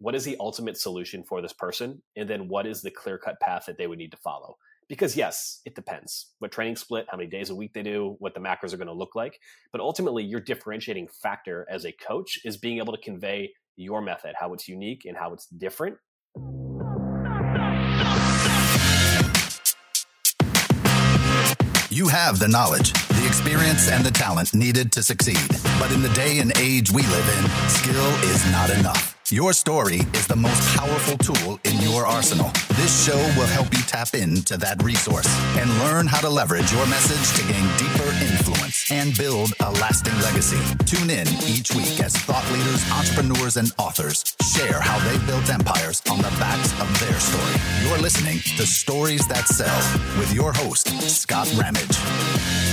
what is the ultimate solution for this person? And then what is the clear cut path that they would need to follow? Because yes, it depends what training split, how many days a week they do, what the macros are going to look like. But ultimately, your differentiating factor as a coach is being able to convey your method, how it's unique and how it's different. You have the knowledge, the experience, and the talent needed to succeed. But in the day and age we live in, skill is not enough. Your story is the most powerful tool in your arsenal. This show will help you tap into that resource and learn how to leverage your message to gain deeper influence and build a lasting legacy. Tune in each week as thought leaders, entrepreneurs, and authors share how they built empires on the backs of their story. You're listening to Stories That Sell with your host, Scott Ramage.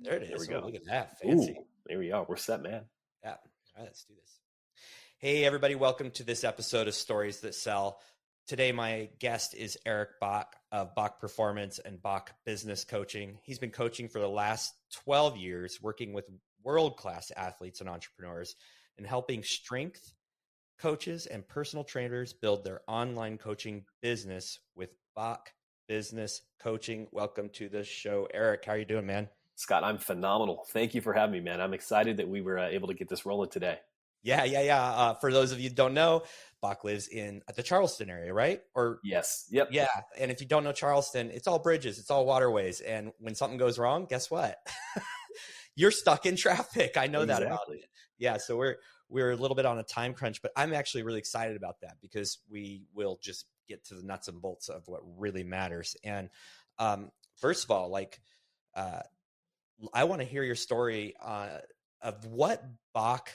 There it is. There we Oh, go. look at that. Fancy. Ooh, there we are. We're set, man. Yeah. All right, let's do this. Hey, everybody. Welcome to this episode of Stories That Sell. Today, my guest is Eric Bach of Bach Performance and Bach Business Coaching. He's been coaching for the last 12 years, working with world class athletes and entrepreneurs and helping strength coaches and personal trainers build their online coaching business with Bach Business Coaching. Welcome to the show, Eric. How are you doing, man? Scott, I'm phenomenal. Thank you for having me, man. I'm excited that we were uh, able to get this rolling today. Yeah, yeah, yeah. Uh, for those of you who don't know, Bach lives in the Charleston area, right? Or Yes. Yep. yeah. And if you don't know Charleston, it's all bridges, it's all waterways. And when something goes wrong, guess what? You're stuck in traffic. I know that about it. Yeah. So we're we're a little bit on a time crunch, but I'm actually really excited about that because we will just get to the nuts and bolts of what really matters. And um, first of all, like uh, I want to hear your story uh, of what Bach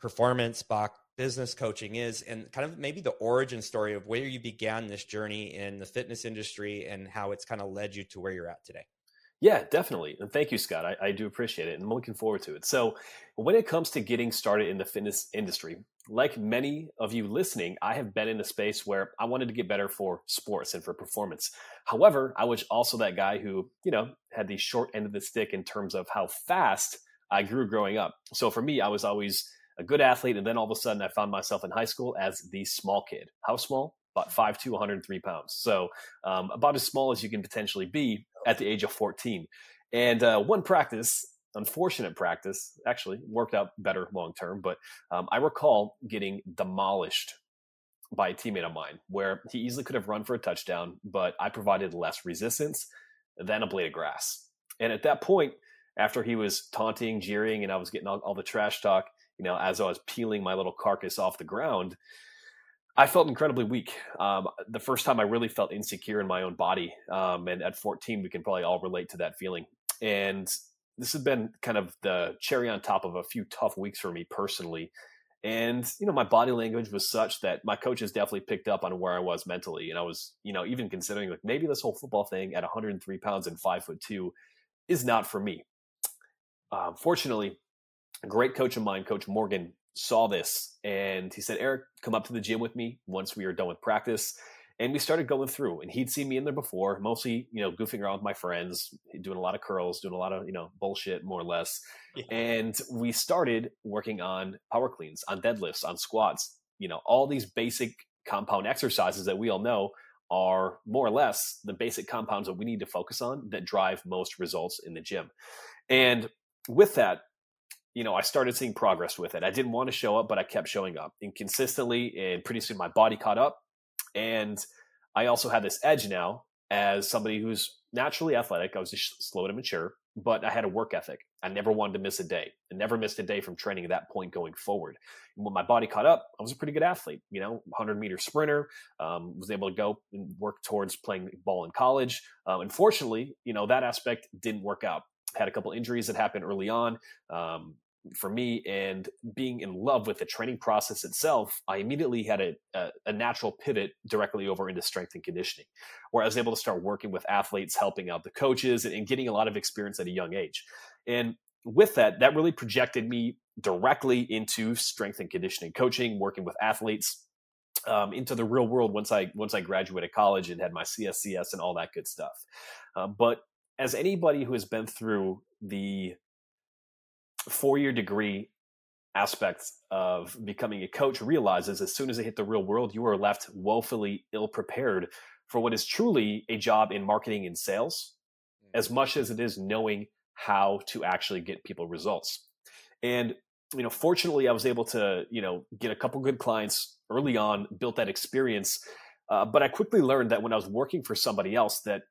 performance, Bach business coaching is, and kind of maybe the origin story of where you began this journey in the fitness industry and how it's kind of led you to where you're at today. Yeah, definitely. And thank you, Scott. I, I do appreciate it. And I'm looking forward to it. So, when it comes to getting started in the fitness industry, like many of you listening, I have been in a space where I wanted to get better for sports and for performance. However, I was also that guy who, you know, had the short end of the stick in terms of how fast I grew growing up. So, for me, I was always a good athlete. And then all of a sudden, I found myself in high school as the small kid. How small? About 5'2, 103 pounds. So, um, about as small as you can potentially be at the age of 14. And uh, one practice, unfortunate practice, actually worked out better long term, but um, I recall getting demolished by a teammate of mine where he easily could have run for a touchdown, but I provided less resistance than a blade of grass. And at that point, after he was taunting, jeering, and I was getting all, all the trash talk, you know, as I was peeling my little carcass off the ground, I felt incredibly weak. Um, the first time I really felt insecure in my own body. Um, and at 14, we can probably all relate to that feeling. And this has been kind of the cherry on top of a few tough weeks for me personally. And, you know, my body language was such that my coaches definitely picked up on where I was mentally. And I was, you know, even considering like maybe this whole football thing at 103 pounds and five foot two is not for me. Um, fortunately, a great coach of mine, Coach Morgan, saw this and he said, Eric, come up to the gym with me once we are done with practice. And we started going through, and he'd seen me in there before, mostly, you know, goofing around with my friends, doing a lot of curls, doing a lot of, you know, bullshit, more or less. Yeah. And we started working on power cleans, on deadlifts, on squats, you know, all these basic compound exercises that we all know are more or less the basic compounds that we need to focus on that drive most results in the gym. And with that, you know, I started seeing progress with it. I didn't want to show up, but I kept showing up inconsistently, and pretty soon my body caught up. And I also had this edge now as somebody who's naturally athletic. I was just slow to mature, but I had a work ethic. I never wanted to miss a day. I never missed a day from training at that point going forward. And when my body caught up, I was a pretty good athlete. You know, 100 meter sprinter. Um, was able to go and work towards playing ball in college. Um, unfortunately, you know that aspect didn't work out. Had a couple injuries that happened early on. Um, for me and being in love with the training process itself, I immediately had a, a, a, natural pivot directly over into strength and conditioning, where I was able to start working with athletes, helping out the coaches, and, and getting a lot of experience at a young age. And with that, that really projected me directly into strength and conditioning coaching, working with athletes. um, into the real world once I once I graduated college and had my CSCS and all that good stuff. Uh, but as anybody who has been through the four year degree aspects of becoming a coach realizes as soon as they hit the real world, you are left woefully ill prepared for what is truly a job in marketing and sales, mm. as much as it is knowing how to actually get people results. And you know, fortunately, I was able to you know get a couple good clients early on, built that experience. Uh, but I quickly learned that when I was working for somebody else, that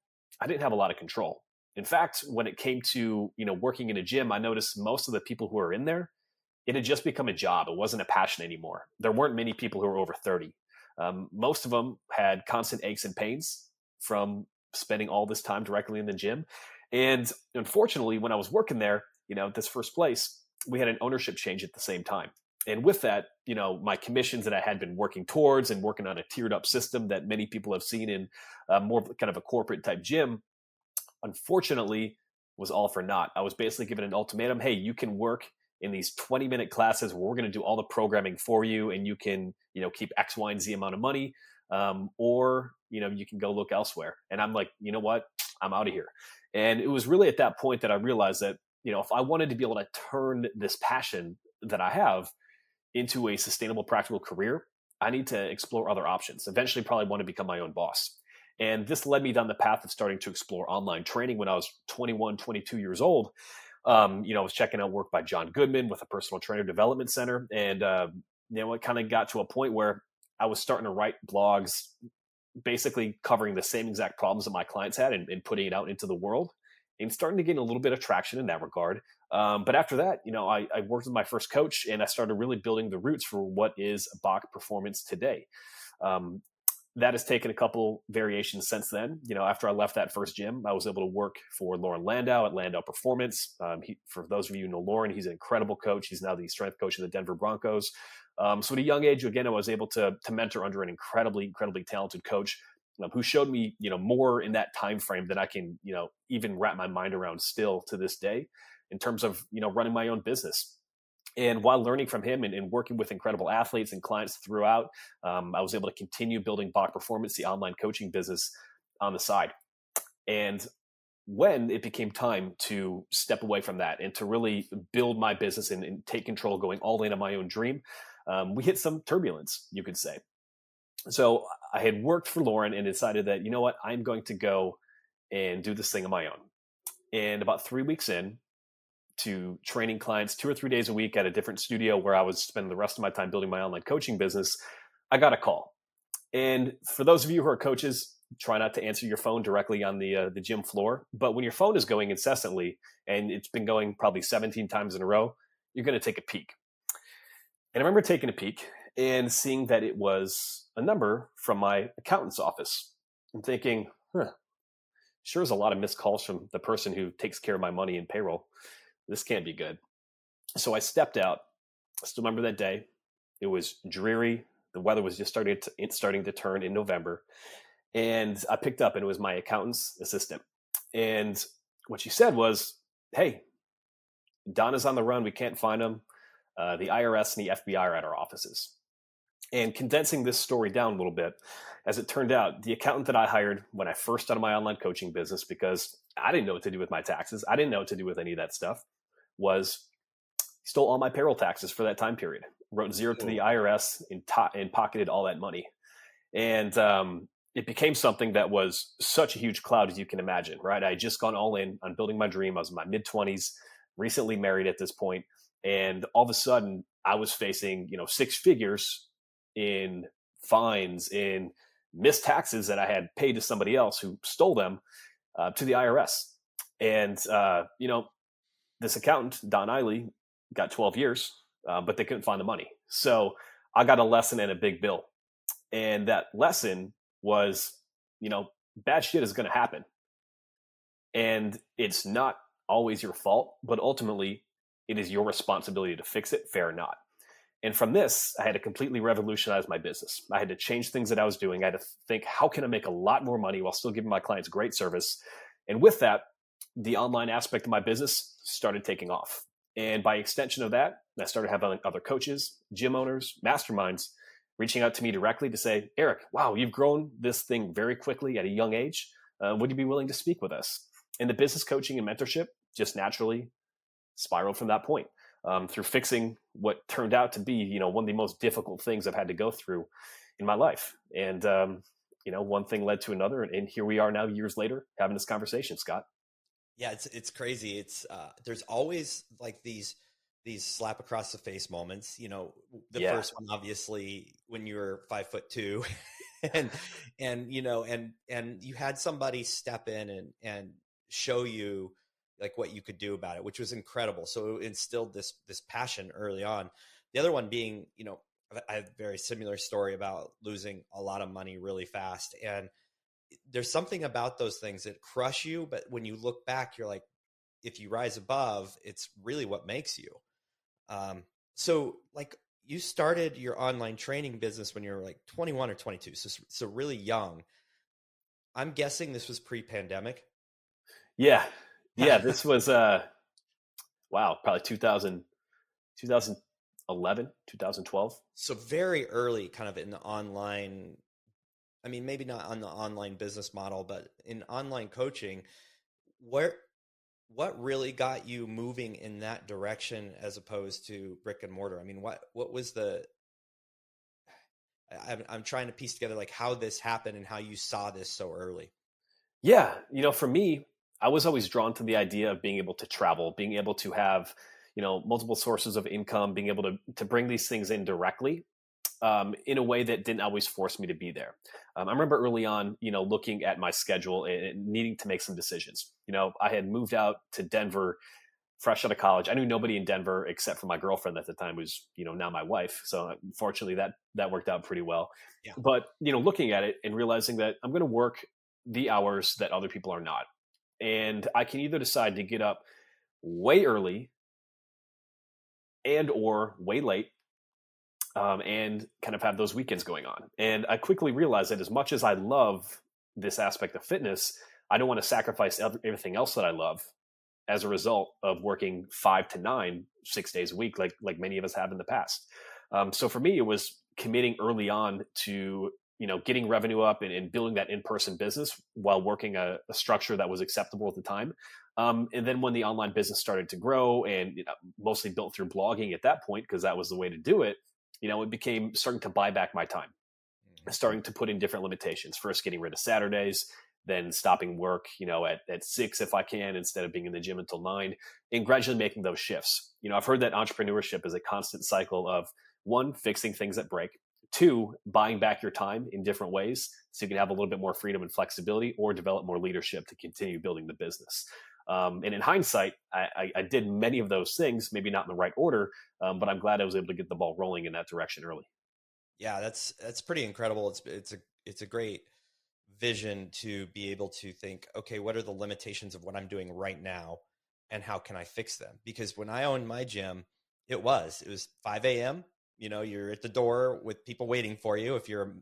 I didn't have a lot of control. In fact, when it came to you know working in a gym, I noticed most of the people who were in there, it had just become a job. It wasn't a passion anymore. There weren't many people who were over thirty. Um, most of them had constant aches and pains from spending all this time directly in the gym. And unfortunately, when I was working there, you know, this first place, we had an ownership change at the same time. And with that, you know, my commissions that I had been working towards and working on a tiered up system that many people have seen in uh, more kind of a corporate type gym, unfortunately, was all for naught. I was basically given an ultimatum hey, you can work in these 20 minute classes where we're going to do all the programming for you and you can, you know, keep X, Y, and Z amount of money. Um, or, you know, you can go look elsewhere. And I'm like, you know what? I'm out of here. And it was really at that point that I realized that, you know, if I wanted to be able to turn this passion that I have into a sustainable, practical career, I need to explore other options. Eventually, probably want to become my own boss. And this led me down the path of starting to explore online training when I was 21, 22 years old. Um, you know, I was checking out work by John Goodman with a personal trainer development center. And, uh, you know, it kind of got to a point where I was starting to write blogs basically covering the same exact problems that my clients had and, and putting it out into the world and starting to gain a little bit of traction in that regard. Um, but after that, you know, I, I, worked with my first coach and I started really building the roots for what is Bach Performance today. Um, that has taken a couple variations since then. You know, after I left that first gym, I was able to work for Loren Landow at Landow Performance. Um, he, for those of you who know Loren, he's an incredible coach. He's now the strength coach of the Denver Broncos. Um, so at a young age, again, I was able to to mentor under an incredibly, incredibly talented coach um, who showed me, you know, more in that time frame than I can, you know, even wrap my mind around still to this day in terms of, you know, running my own business. And while learning from him and, and working with incredible athletes and clients throughout, um, I was able to continue building Bach Performance, the online coaching business, on the side. And when it became time to step away from that and to really build my business and, and take control, going all in on my own dream, um, we hit some turbulence, you could say. So I had worked for Loren and decided that, you know what, I'm going to go and do this thing on my own. And about three weeks in to training clients two or three days a week at a different studio where I was spending the rest of my time building my online coaching business, I got a call. And for those of you who are coaches, try not to answer your phone directly on the uh, the gym floor. But when your phone is going incessantly and it's been going probably 17 times in a row, you're going to take a peek. And I remember taking a peek and seeing that it was a number from my accountant's office and thinking, huh, sure is a lot of missed calls from the person who takes care of my money and payroll. This can't be good. So I stepped out. I still remember that day. It was dreary. The weather was just starting to, starting to turn in November. And I picked up, and it was my accountant's assistant. And what she said was, Hey, Don is on the run. We can't find him. Uh, the IRS and the FBI are at our offices. And condensing this story down a little bit, as it turned out, the accountant that I hired when I first started my online coaching business, because I didn't know what to do with my taxes, I didn't know what to do with any of that stuff, was stole all my payroll taxes for that time period, wrote zero to the IRS, and, to- and pocketed all that money. And um, it became something that was such a huge cloud as you can imagine, right? I had just gone all in on building my dream. I was in my mid 20s, recently married at this point, and all of a sudden I was facing, you know, six figures in fines, in missed taxes that I had paid to somebody else who stole them uh, to the IRS. And, uh, you know, this accountant, Don Eiley, got 12 years, uh, but they couldn't find the money. So I got a lesson and a big bill. And that lesson was, you know, bad shit is going to happen. And it's not always your fault, but ultimately it is your responsibility to fix it, fair or not. And from this, I had to completely revolutionize my business. I had to change things that I was doing. I had to think, how can I make a lot more money while still giving my clients great service? And with that, the online aspect of my business started taking off. And by extension of that, I started having other coaches, gym owners, masterminds reaching out to me directly to say, Eric, wow, you've grown this thing very quickly at a young age. Uh, would you be willing to speak with us? And the business coaching and mentorship just naturally spiraled from that point um, through fixing what turned out to be, you know, one of the most difficult things I've had to go through in my life. And, um, you know, one thing led to another. And, and here we are now years later having this conversation, Scott. Yeah, it's, it's crazy. It's, uh, there's always like these, these slap across the face moments. You know, the yeah. first one obviously when you were five foot two, and and you know, and and you had somebody step in and and show you like what you could do about it, which was incredible. So it instilled this this passion early on. The other one being, you know, I have a very similar story about losing a lot of money really fast, and there's something about those things that crush you, but when you look back, you're like, if you rise above, it's really what makes you. Um, so like you started your online training business when you were like 21 or 22, so so really young. I'm guessing this was pre-pandemic. Yeah, yeah. this was uh, wow, probably 2000, 2011, 2012. So very early, kind of in the online. I mean, maybe not on the online business model, but in online coaching, where what really got you moving in that direction as opposed to brick and mortar? I mean, what what was the I'm, I'm trying to piece together like how this happened and how you saw this so early. Yeah, you know, for me, I was always drawn to the idea of being able to travel, being able to have, you know, multiple sources of income, being able to to bring these things in directly um, in a way that didn't always force me to be there. Um, I remember early on, you know, looking at my schedule and needing to make some decisions. You know, I had moved out to Denver fresh out of college. I knew nobody in Denver except for my girlfriend at the time, who's you know now my wife. So uh, fortunately, that that worked out pretty well. Yeah. But you know, looking at it and realizing that I'm going to work the hours that other people are not, and I can either decide to get up way early and or way late um, and kind of have those weekends going on. And I quickly realized that as much as I love this aspect of fitness, I don't want to sacrifice everything else that I love as a result of working five to nine, six days a week, like like many of us have in the past. Um, so for me, it was committing early on to you know getting revenue up and, and building that in-person business while working a, a, structure that was acceptable at the time um, and then when the online business started to grow and you know, mostly built through blogging at that point because that was the way to do it you know, it became starting to buy back my time, mm-hmm. starting to put in different limitations. First, getting rid of Saturdays, then stopping work, you know, at, at six if I can, instead of being in the gym until nine, and gradually making those shifts. You know, I've heard that entrepreneurship is a constant cycle of one, fixing things that break, two, buying back your time in different ways so you can have a little bit more freedom and flexibility or develop more leadership to continue building the business. Um, and in hindsight, I, I, I, did many of those things, maybe not in the right order, um, but I'm glad I was able to get the ball rolling in that direction early. Yeah, that's that's pretty incredible. It's it's a it's a great vision to be able to think, okay, what are the limitations of what I'm doing right now, and how can I fix them? Because when I owned my gym, it was it was 5 a.m. You know, you're at the door with people waiting for you. If you're a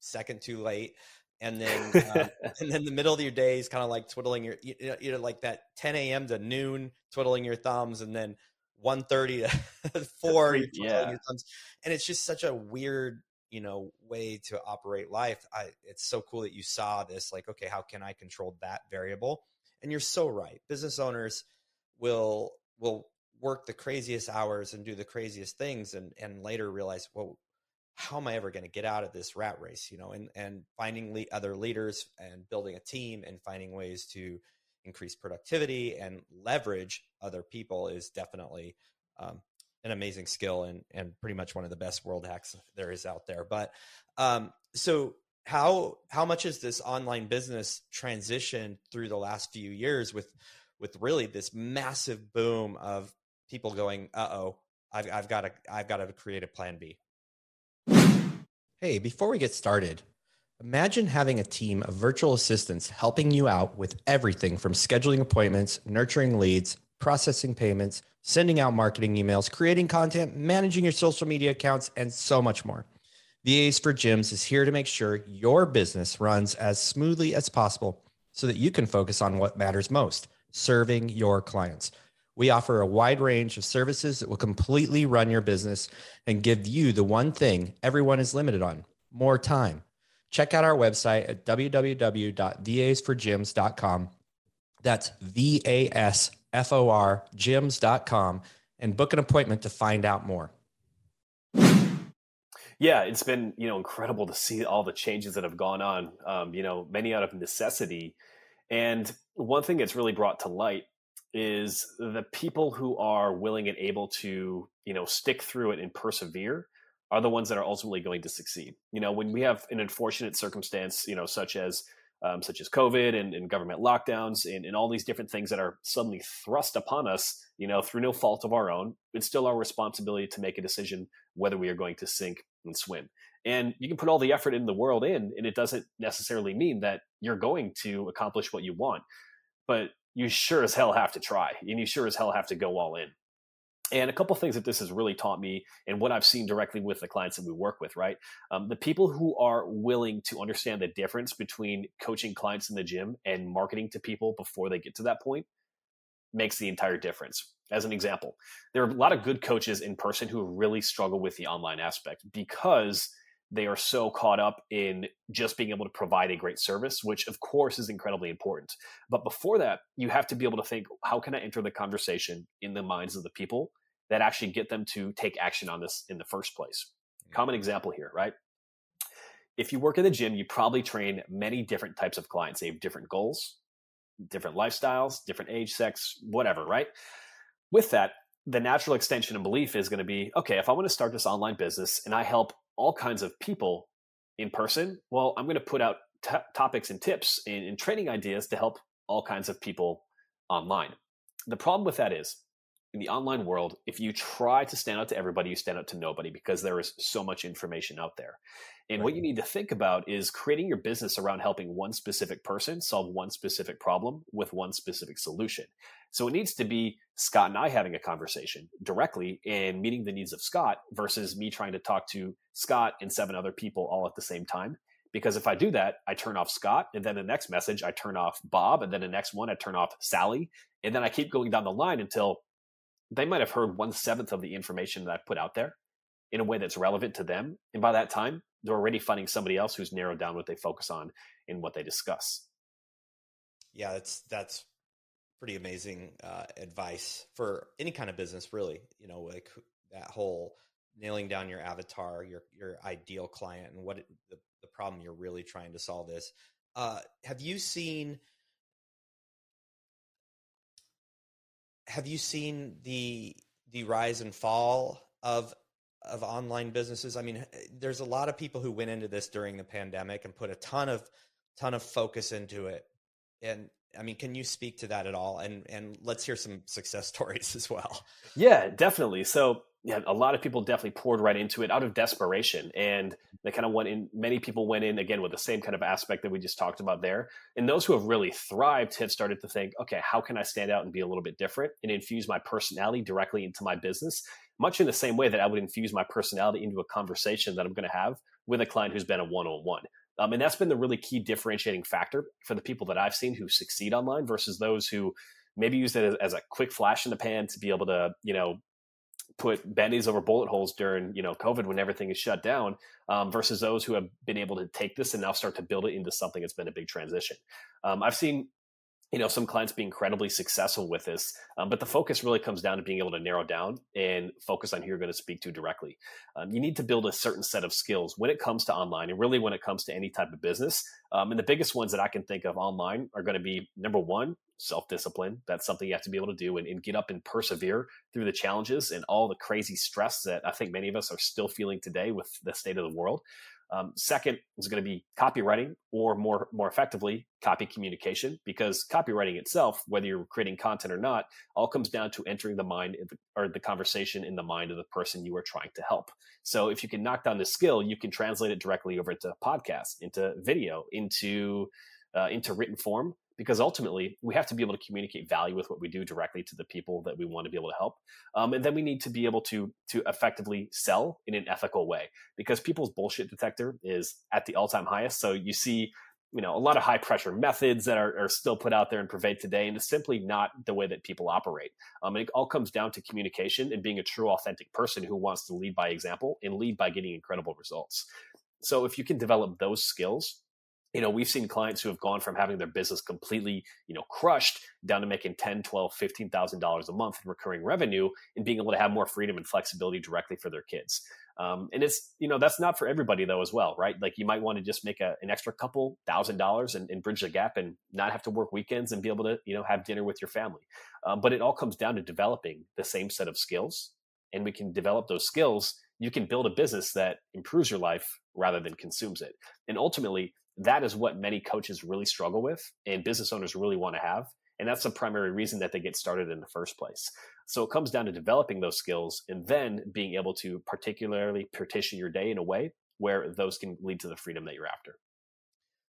second too late, and then uh, and then the middle of your day is kind of like twiddling your you know, you know like that 10 a.m. to noon twiddling your thumbs, and then 1.30 to 4 you're yeah. your thumbs, and it's just such a weird you know way to operate life. I it's so cool that you saw this. Like, okay, how can I control that variable? And you're so right. Business owners will will work the craziest hours and do the craziest things and and later realize well how am I ever going to get out of this rat race? You know, and and finding le- other leaders and building a team and finding ways to increase productivity and leverage other people is definitely um, an amazing skill and and pretty much one of the best world hacks there is out there. But um, so how how much has this online business transitioned through the last few years with with really this massive boom of people going, uh oh, I've, I've got to I've got to create a plan B. Hey, before we get started, imagine having a team of virtual assistants helping you out with everything from scheduling appointments, nurturing leads, processing payments, sending out marketing emails, creating content, managing your social media accounts, and so much more. VAs for Gyms is here to make sure your business runs as smoothly as possible so that you can focus on what matters most serving your clients. We offer a wide range of services that will completely run your business and give you the one thing everyone is limited on more time. Check out our website at www.vasforgyms.com. That's V A S F O R gyms.com and book an appointment to find out more. Yeah, it's been you know incredible to see all the changes that have gone on. Um, you know, many out of necessity, and one thing that's really brought to light is the people who are willing and able to you know stick through it and persevere are the ones that are ultimately going to succeed. You know when we have an unfortunate circumstance you know such as um, such as covid and, and government lockdowns and, and all these different things that are suddenly thrust upon us you know through no fault of our own it's still our responsibility to make a decision whether we are going to sink and swim. And you can put all the effort in the world in and it doesn't necessarily mean that you're going to accomplish what you want. But you sure as hell have to try and you sure as hell have to go all in. And a couple things that this has really taught me, and what I've seen directly with the clients that we work with, right? Um, the people who are willing to understand the difference between coaching clients in the gym and marketing to people before they get to that point makes the entire difference. As an example, there are a lot of good coaches in person who really struggle with the online aspect because they are so caught up in just being able to provide a great service, which of course is incredibly important. But before that, you have to be able to think, how can I enter the conversation in the minds of the people that actually get them to take action on this in the first place? Common example here, right? If you work in the gym, you probably train many different types of clients. They have different goals, different lifestyles, different age, sex, whatever, right? With that, the natural extension and belief is going to be okay, if I want to start this online business and I help all kinds of people in person, well, I'm going to put out t- topics and tips and, and training ideas to help all kinds of people online. The problem with that is in the online world, if you try to stand out to everybody, you stand out to nobody because there is so much information out there. And right. what you need to think about is creating your business around helping one specific person solve one specific problem with one specific solution. So it needs to be Scott and I having a conversation directly and meeting the needs of Scott versus me trying to talk to Scott and seven other people all at the same time. Because if I do that, I turn off Scott, and then the next message, I turn off Bob, and then the next one, I turn off Sally. And then I keep going down the line until they might have heard one seventh of the information that I put out there in a way that's relevant to them. And by that time, they're already finding somebody else who's narrowed down what they focus on and what they discuss. Yeah, that's that's pretty amazing uh, advice for any kind of business, really. You know, like that whole nailing down your avatar, your your ideal client, and what it, the the problem you're really trying to solve is. Uh, have you seen? Have you seen the the rise and fall of of online businesses? I mean, there's a lot of people who went into this during the pandemic and put a ton of ton of focus into it. And I mean, can you speak to that at all? And and let's hear some success stories as well. Yeah, definitely. So yeah, a lot of people definitely poured right into it out of desperation, and they kind of went in. Many people went in again with the same kind of aspect that we just talked about there. And those who have really thrived have started to think, okay, how can I stand out and be a little bit different and infuse my personality directly into my business much in the same way that I would infuse my personality into a conversation that I'm going to have with a client who's been a one on one. and that's been the really key differentiating factor for the people that I've seen who succeed online versus those who maybe use it as, as a quick flash in the pan to be able to, you know, put bennies over bullet holes during you know COVID when everything is shut down, um, versus those who have been able to take this and now start to build it into something that's been a big transition. Um, I've seen you know some clients be incredibly successful with this um, but the focus really comes down to being able to narrow down and focus on who you're going to speak to directly um, you need to build a certain set of skills when it comes to online and really when it comes to any type of business um, and the biggest ones that i can think of online are going to be number one self-discipline that's something you have to be able to do and, and get up and persevere through the challenges and all the crazy stress that i think many of us are still feeling today with the state of the world um, second is going to be copywriting, or more more effectively, copy communication, because copywriting itself, whether you're creating content or not, all comes down to entering the mind the, or the conversation in the mind of the person you are trying to help. So if you can knock down this skill, you can translate it directly over into podcast, into video, into uh, into written form, because ultimately we have to be able to communicate value with what we do directly to the people that we want to be able to help um, and then we need to be able to to effectively sell in an ethical way because people's bullshit detector is at the all-time highest. So you see you know a lot of high pressure methods that are, are still put out there and pervade today and it's simply not the way that people operate. Um, it all comes down to communication and being a true authentic person who wants to lead by example and lead by getting incredible results. So if you can develop those skills you know we've seen clients who have gone from having their business completely you know crushed down to making 10 12 15000 dollars a month in recurring revenue and being able to have more freedom and flexibility directly for their kids. Um, and it's you know that's not for everybody though as well right? Like you might want to just make a, an extra couple thousand dollars and, and, bridge the gap and not have to work weekends and be able to you know have dinner with your family. Um, but it all comes down to developing the same set of skills and we can develop those skills. You can build a business that improves your life rather than consumes it. And ultimately that is what many coaches really struggle with and business owners really want to have. And that's the primary reason that they get started in the first place. So it comes down to developing those skills and then being able to particularly partition your day in a way where those can lead to the freedom that you're after.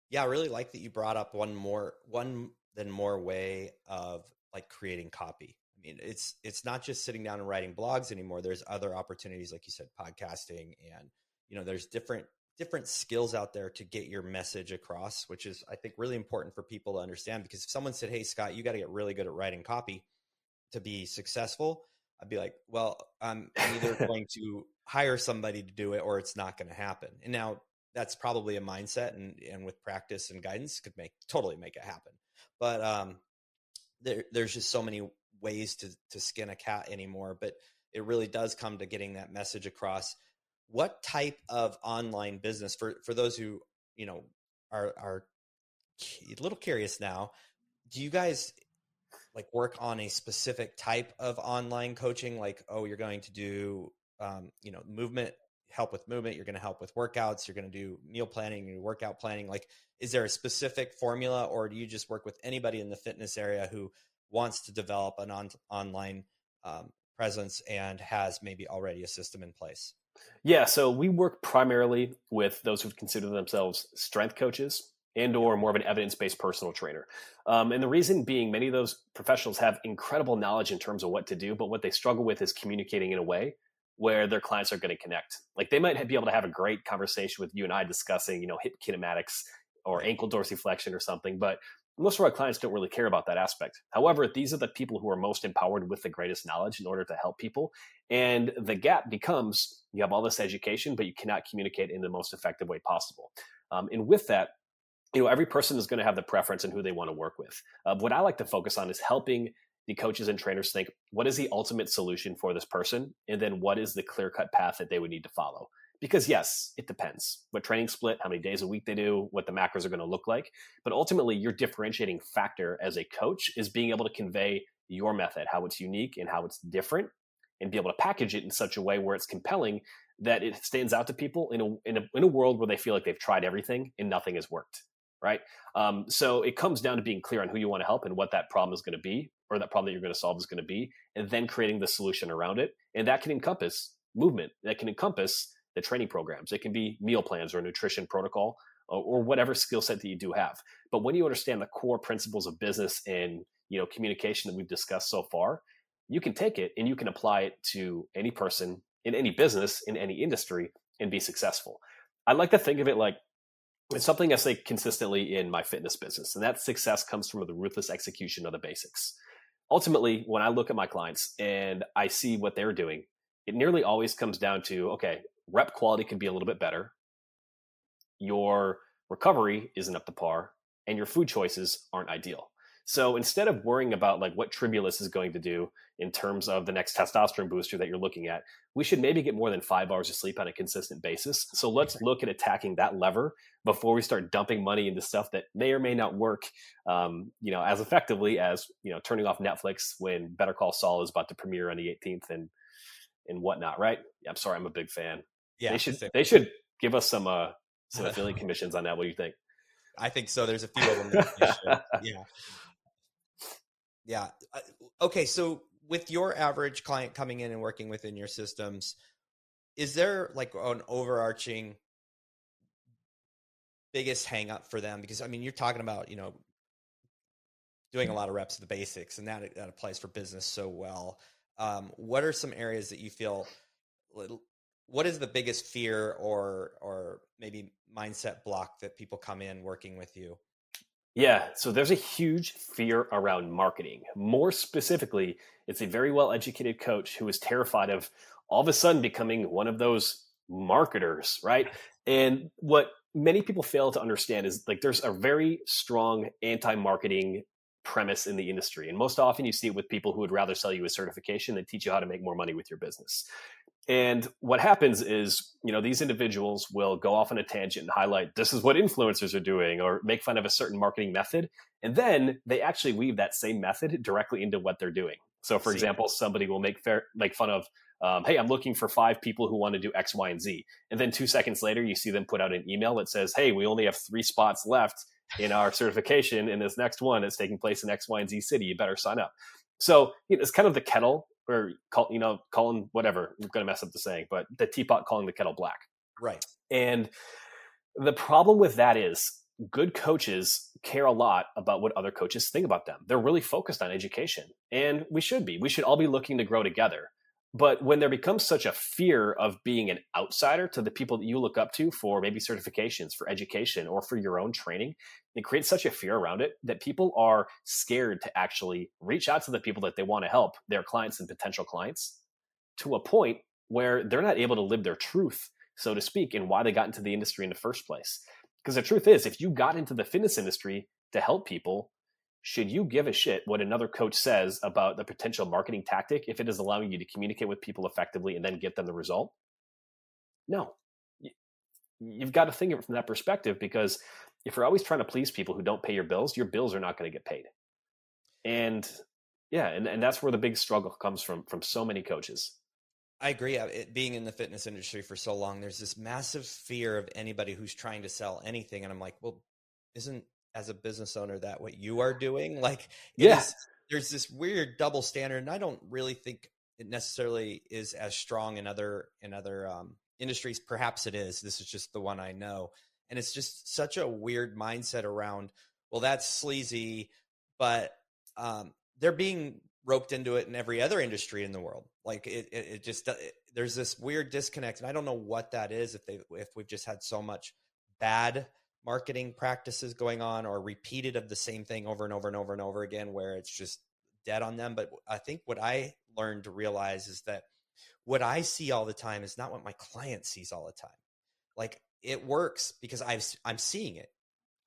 Yeah, I really like that you brought up one more one than more way of like creating copy. I mean, it's it's not just sitting down and writing blogs anymore. There's other opportunities like you said podcasting and you know, there's different different skills out there to get your message across, which is, I think, really important for people to understand. Because if someone said, Hey, Scott, you got to get really good at writing copy to be successful, I'd be like, Well, I'm either going to hire somebody to do it or it's not going to happen. And now that's probably a mindset and, and with practice and guidance could make totally make it happen. But um, there, there's just so many ways to, to skin a cat anymore. But it really does come to getting that message across what type of online business for for those who you know are are a little curious now do you guys like work on a specific type of online coaching? Like oh you're going to do um, you know movement help with movement you're going to help with workouts you're going to do meal planning and workout planning. Like is there a specific formula or do you just work with anybody in the fitness area who wants to develop an on- online um, presence and has maybe already a system in place yeah, so we work primarily with those who consider themselves strength coaches and or more of an evidence-based personal trainer. Um, and the reason being many of those professionals have incredible knowledge in terms of what to do, but what they struggle with is communicating in a way where their clients are going to connect. Like they might be able to have a great conversation with you and I discussing, you know, hip kinematics or ankle dorsiflexion or something, but most of our clients don't really care about that aspect. However, these are the people who are most empowered with the greatest knowledge in order to help people. And the gap becomes you have all this education, but you cannot communicate in the most effective way possible. Um, and with that, you know, every person is going to have the preference and who they want to work with. Uh, what I like to focus on is helping the coaches and trainers think what is the ultimate solution for this person, and then what is the clear cut path that they would need to follow because yes, it depends what training split, how many days a week they do, what the macros are going to look like. But ultimately, your differentiating factor as a coach is being able to convey your method, how it's unique and how it's different, and be able to package it in such a way where it's compelling that it stands out to people in a, in a, in a world where they feel like they've tried everything and nothing has worked. Right. Um, so it comes down to being clear on who you want to help and what that problem is going to be, or that problem that you're going to solve is going to be, and then creating the solution around it. And that can encompass movement, that can encompass training programs. It can be meal plans or nutrition protocol or, or whatever skill set that you do have. But when you understand the core principles of business and you know communication that we've discussed so far, you can take it and you can apply it to any person in any business in any industry and be successful. I like to think of it like it's something I say consistently in my fitness business, and that success comes from the ruthless execution of the basics. Ultimately, when I look at my clients and I see what they're doing, it nearly always comes down to okay, rep quality can be a little bit better. Your recovery isn't up to par, and your food choices aren't ideal. So instead of worrying about like what Tribulus is going to do in terms of the next testosterone booster that you're looking at, we should maybe get more than five hours of sleep on a consistent basis. So let's look at attacking that lever before we start dumping money into stuff that may or may not work, um, you know, as effectively as you know turning off Netflix when Better Call Saul is about to premiere on the 18th and and whatnot. Right? I'm sorry, I'm a big fan. Yeah, they should they should give us some uh some affiliate commissions on that. What do you think? I think so. There's a few of them. yeah, yeah. Okay, so with your average client coming in and working within your systems, is there like an overarching biggest hang up for them? Because I mean, you're talking about you know doing a lot of reps of the basics, and that that applies for business so well. Um, what are some areas that you feel what is the biggest fear or or maybe mindset block that people come in working with you? Yeah, so there's a huge fear around marketing. More specifically, it's a very well educated coach who is terrified of all of a sudden becoming one of those marketers, right? And what many people fail to understand is like there's a very strong anti marketing premise in the industry. And most often you see it with people who would rather sell you a certification than teach you how to make more money with your business. And what happens is, you know, these individuals will go off on a tangent and highlight this is what influencers are doing or make fun of a certain marketing method. And then they actually weave that same method directly into what they're doing. So, for example, somebody will make fair, make fun of, um, hey, I'm looking for five people who want to do X, Y, and Z. And then two seconds later, you see them put out an email that says, hey, we only have three spots left in our certification in this next one. It's taking place in X, Y, and Z city. You better sign up. So you know, it's kind of the kettle or call, you know, calling whatever. I'm going to mess up the saying, but the teapot calling the kettle black. Right. And the problem with that is good coaches care a lot about what other coaches think about them. They're really focused on education, and we should be. We should all be looking to grow together. But when there becomes such a fear of being an outsider to the people that you look up to for maybe certifications, for education, or for your own training, it creates such a fear around it that people are scared to actually reach out to the people that they want to help, their clients and potential clients, to a point where they're not able to live their truth, so to speak, and why they got into the industry in the first place. Because the truth is, if you got into the fitness industry to help people, should you give a shit what another coach says about the potential marketing tactic if it is allowing you to communicate with people effectively and then get them the result? No. You've got to think of it from that perspective because if you're always trying to please people who don't pay your bills, your bills are not going to get paid. And yeah, and, and that's where the big struggle comes from from so many coaches. I agree. Uh, it, being in the fitness industry for so long, there's this massive fear of anybody who's trying to sell anything. And I'm like, well, isn't as a business owner that what you are doing? Like, yes, there's this weird double standard. And I don't really think it necessarily is as strong in other, in other um, industries. Perhaps it is. This is just the one I know. And it's just such a weird mindset around, well, that's sleazy, but um, they're being roped into it in every other industry in the world. Like it, it, it just it, there's this weird disconnect, and I don't know what that is. If they if we've just had so much bad marketing practices going on or repeated of the same thing over and over and over and over again, where it's just dead on them. But I think what I learned to realize is that what I see all the time is not what my client sees all the time. Like it works because I've I'm seeing it,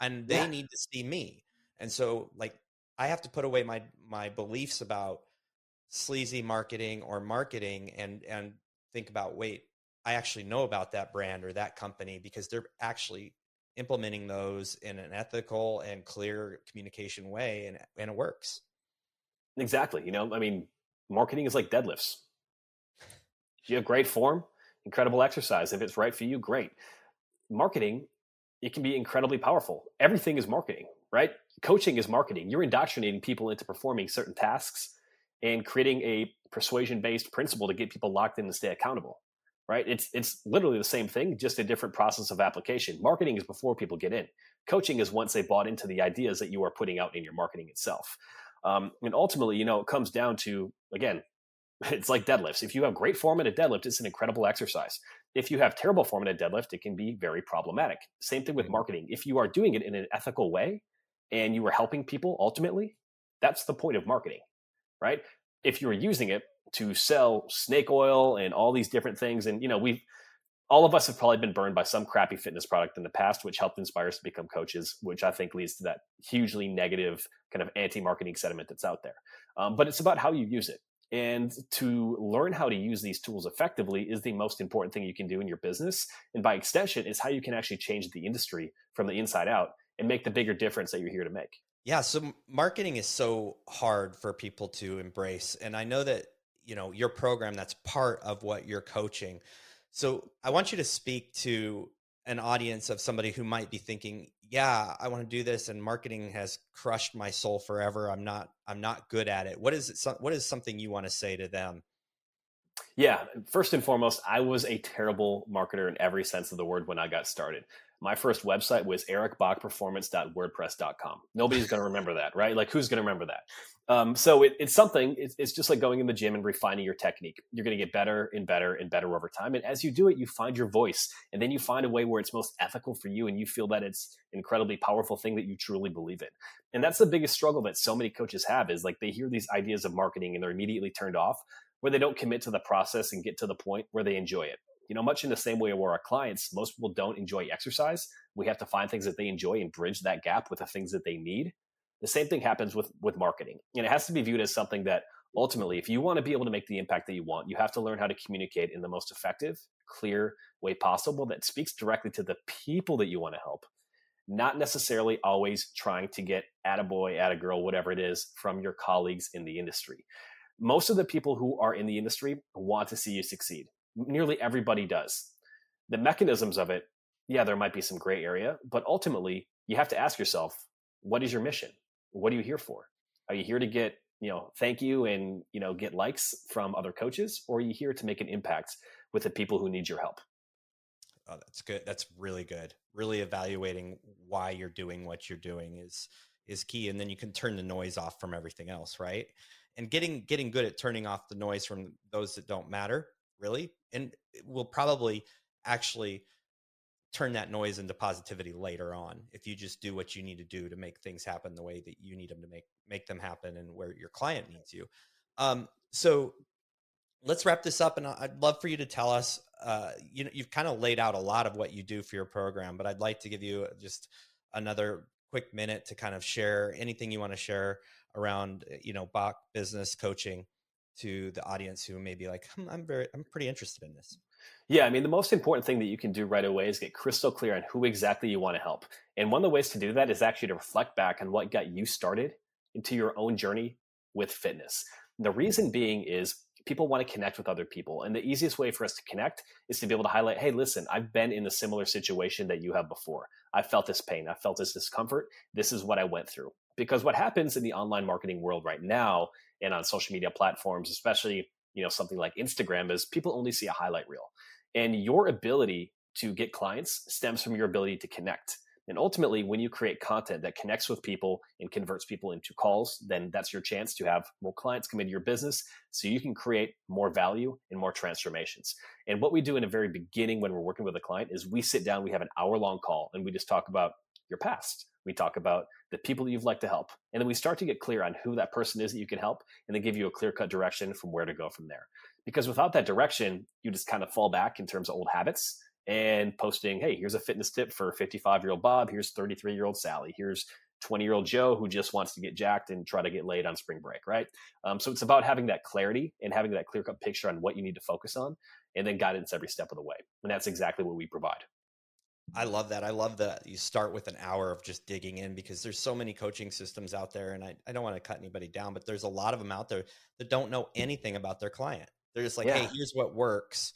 and they yeah. need to see me. And so like I have to put away my my beliefs about sleazy marketing or marketing and and think about wait, I actually know about that brand or that company because they're actually implementing those in an ethical and clear communication way and and it works. Exactly. You know, I mean, marketing is like deadlifts. If you have great form, incredible exercise. If it's right for you, great. Marketing, it can be incredibly powerful. Everything is marketing right? Coaching is marketing. You're indoctrinating people into performing certain tasks and creating a persuasion based principle to get people locked in and stay accountable. Right? It's it's literally the same thing, just a different process of application. Marketing is before people get in. Coaching is once they bought into the ideas that you are putting out in your marketing itself. Um, and ultimately, you know, it comes down to again, it's like deadlifts. If you have great form in a deadlift, it's an incredible exercise. If you have terrible form in a deadlift, it can be very problematic. Same thing with mm-hmm. marketing. If you are doing it in an ethical way, and you are helping people ultimately, that's the point of marketing, right? If you are using it to sell snake oil and all these different things, and you know, we've all of us have probably been burned by some crappy fitness product in the past, which helped inspire us to become coaches, which I think leads to that hugely negative kind of anti-marketing sentiment that's out there. Um, but it's about how you use it. And to learn how to use these tools effectively is the most important thing you can do in your business. And by extension, is how you can actually change the industry from the inside out and make the bigger difference that you're here to make. Yeah, so marketing is so hard for people to embrace and I know that, you know, your program that's part of what you're coaching. So I want you to speak to an audience of somebody who might be thinking, "Yeah, I want to do this and marketing has crushed my soul forever. I'm not I'm not good at it." What is it what is something you want to say to them? Yeah, first and foremost, I was a terrible marketer in every sense of the word when I got started my first website was ericbachperformance.wordpress.com. Nobody's going to remember that, right? Like, who's going to remember that? Um, so it, it's something, it's, it's, just like going in the gym and refining your technique. You're going to get better and better and better over time. And as you do it, you find your voice and then you find a way where it's most ethical for you and you feel that it's an incredibly powerful thing that you truly believe in. And that's the biggest struggle that so many coaches have is like they hear these ideas of marketing and they're immediately turned off where they don't commit to the process and get to the point where they enjoy it. You know, much in the same way where our clients, most people don't enjoy exercise. We have to find things that they enjoy and bridge that gap with the things that they need. The same thing happens with with marketing. And it has to be viewed as something that ultimately, if you want to be able to make the impact that you want, you have to learn how to communicate in the most effective, clear way possible that speaks directly to the people that you want to help. Not necessarily always trying to get at a boy, at a girl, whatever it is, from your colleagues in the industry most of the people who are in the industry want to see you succeed. Nearly everybody does. The mechanisms of it, yeah, there might be some gray area, but ultimately, you have to ask yourself, what is your mission? What are you here for? Are you here to get, you know, thank you and, you know, get likes from other coaches, or are you here to make an impact with the people who need your help? Oh, that's good. That's really good. Really evaluating why you're doing what you're doing is is key, and then you can turn the noise off from everything else, right? and getting getting good at turning off the noise from those that don't matter really and will probably actually turn that noise into positivity later on if you just do what you need to do to make things happen the way that you need them to make make them happen and where your client needs you um, so let's wrap this up and i'd love for you to tell us uh, you know you've kind of laid out a lot of what you do for your program but i'd like to give you just another quick minute to kind of share anything you want to share around eh, you know Bach business coaching to the audience who may be like, hmm, I'm very, I'm pretty interested in this. Yeah, I mean, the most important thing that you can do right away is get crystal clear on who exactly you want to help. And one of the ways to do that is actually to reflect back on what got you started into your own journey with fitness. And the hmm. reason being is people want to connect with other people. And the easiest way for us to connect is to be able to highlight, hey, listen, I've been in a similar situation that you have before. I felt this pain. I felt this discomfort. This is what I went through. Because what happens in the online marketing world right now and on social media platforms, especially you know something like Instagram, is people only see a highlight reel, and your ability to get clients stems from your ability to connect. And ultimately, when you create content that connects with people and converts people into calls, then that's your chance to have more clients come into your business so you can create more value and more transformations. And what we do in the very beginning when we're working with a client is we sit down, we have an hour long call, and we just talk about your past. We talk about the people that you'd like to help. And then we start to get clear on who that person is that you can help and then give you a clear cut direction from where to go from there. Because without that direction, you just kind of fall back in terms of old habits and posting, hey, here's a fitness tip for 55 year old Bob. Here's 33 year old Sally. Here's 20 year old Joe who just wants to get jacked and try to get laid on spring break, right? Um, so it's about having that clarity and having that clear cut picture on what you need to focus on and then guidance every step of the way. And that's exactly what we provide. I love that. I love that you start with an hour of just digging in because there's so many coaching systems out there. And I, I don't want to cut anybody down, but there's a lot of them out there that don't know anything about their client. They're just like, yeah. hey, here's what works.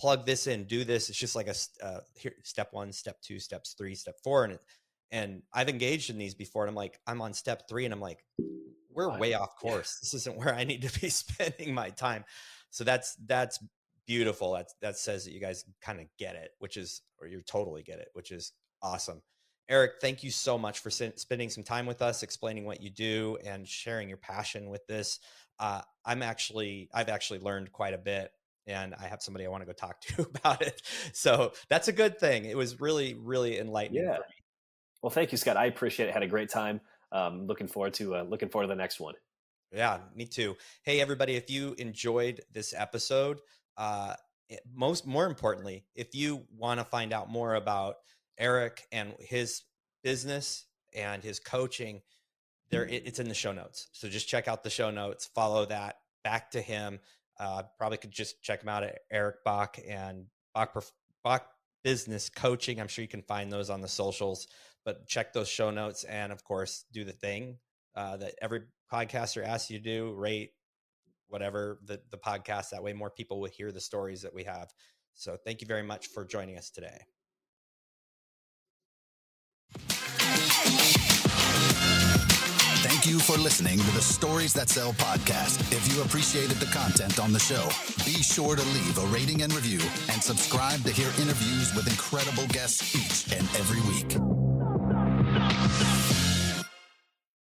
Plug this in, do this. It's just like a uh, here, step one, step two, steps three, step four. And, and I've engaged in these before and I'm like, I'm on step three and I'm like, we're way off course. This isn't where I need to be spending my time. So that's, that's beautiful. That that says that you guys kind of get it, which is or you totally get it, which is awesome. Eric, thank you so much for spending some time with us, explaining what you do, and sharing your passion with this. Uh, I'm actually, I've actually learned quite a bit, and I have somebody I want to go talk to about it. So that's a good thing. It was really, really enlightening. Yeah. Well, thank you, Scott. I appreciate it. Had a great time. Um, looking forward to uh, looking forward to the next one. Yeah, me too. Hey, everybody, if you enjoyed this episode, uh, most more importantly, if you want to find out more about Eric and his business and his coaching, there it's in the show notes. So just check out the show notes, follow that back to him. Uh, probably could just check him out at Eric Bach and Bach, Bach Business Coaching. I'm sure you can find those on the socials, but check those show notes and, of course, do the thing uh, that every podcaster asks you to do rate, whatever the, the podcast. That way, more people will hear the stories that we have. So, thank you very much for joining us today. Thank you for listening to the Stories That Sell podcast. If you appreciated the content on the show, be sure to leave a rating and review and subscribe to hear interviews with incredible guests each and every week.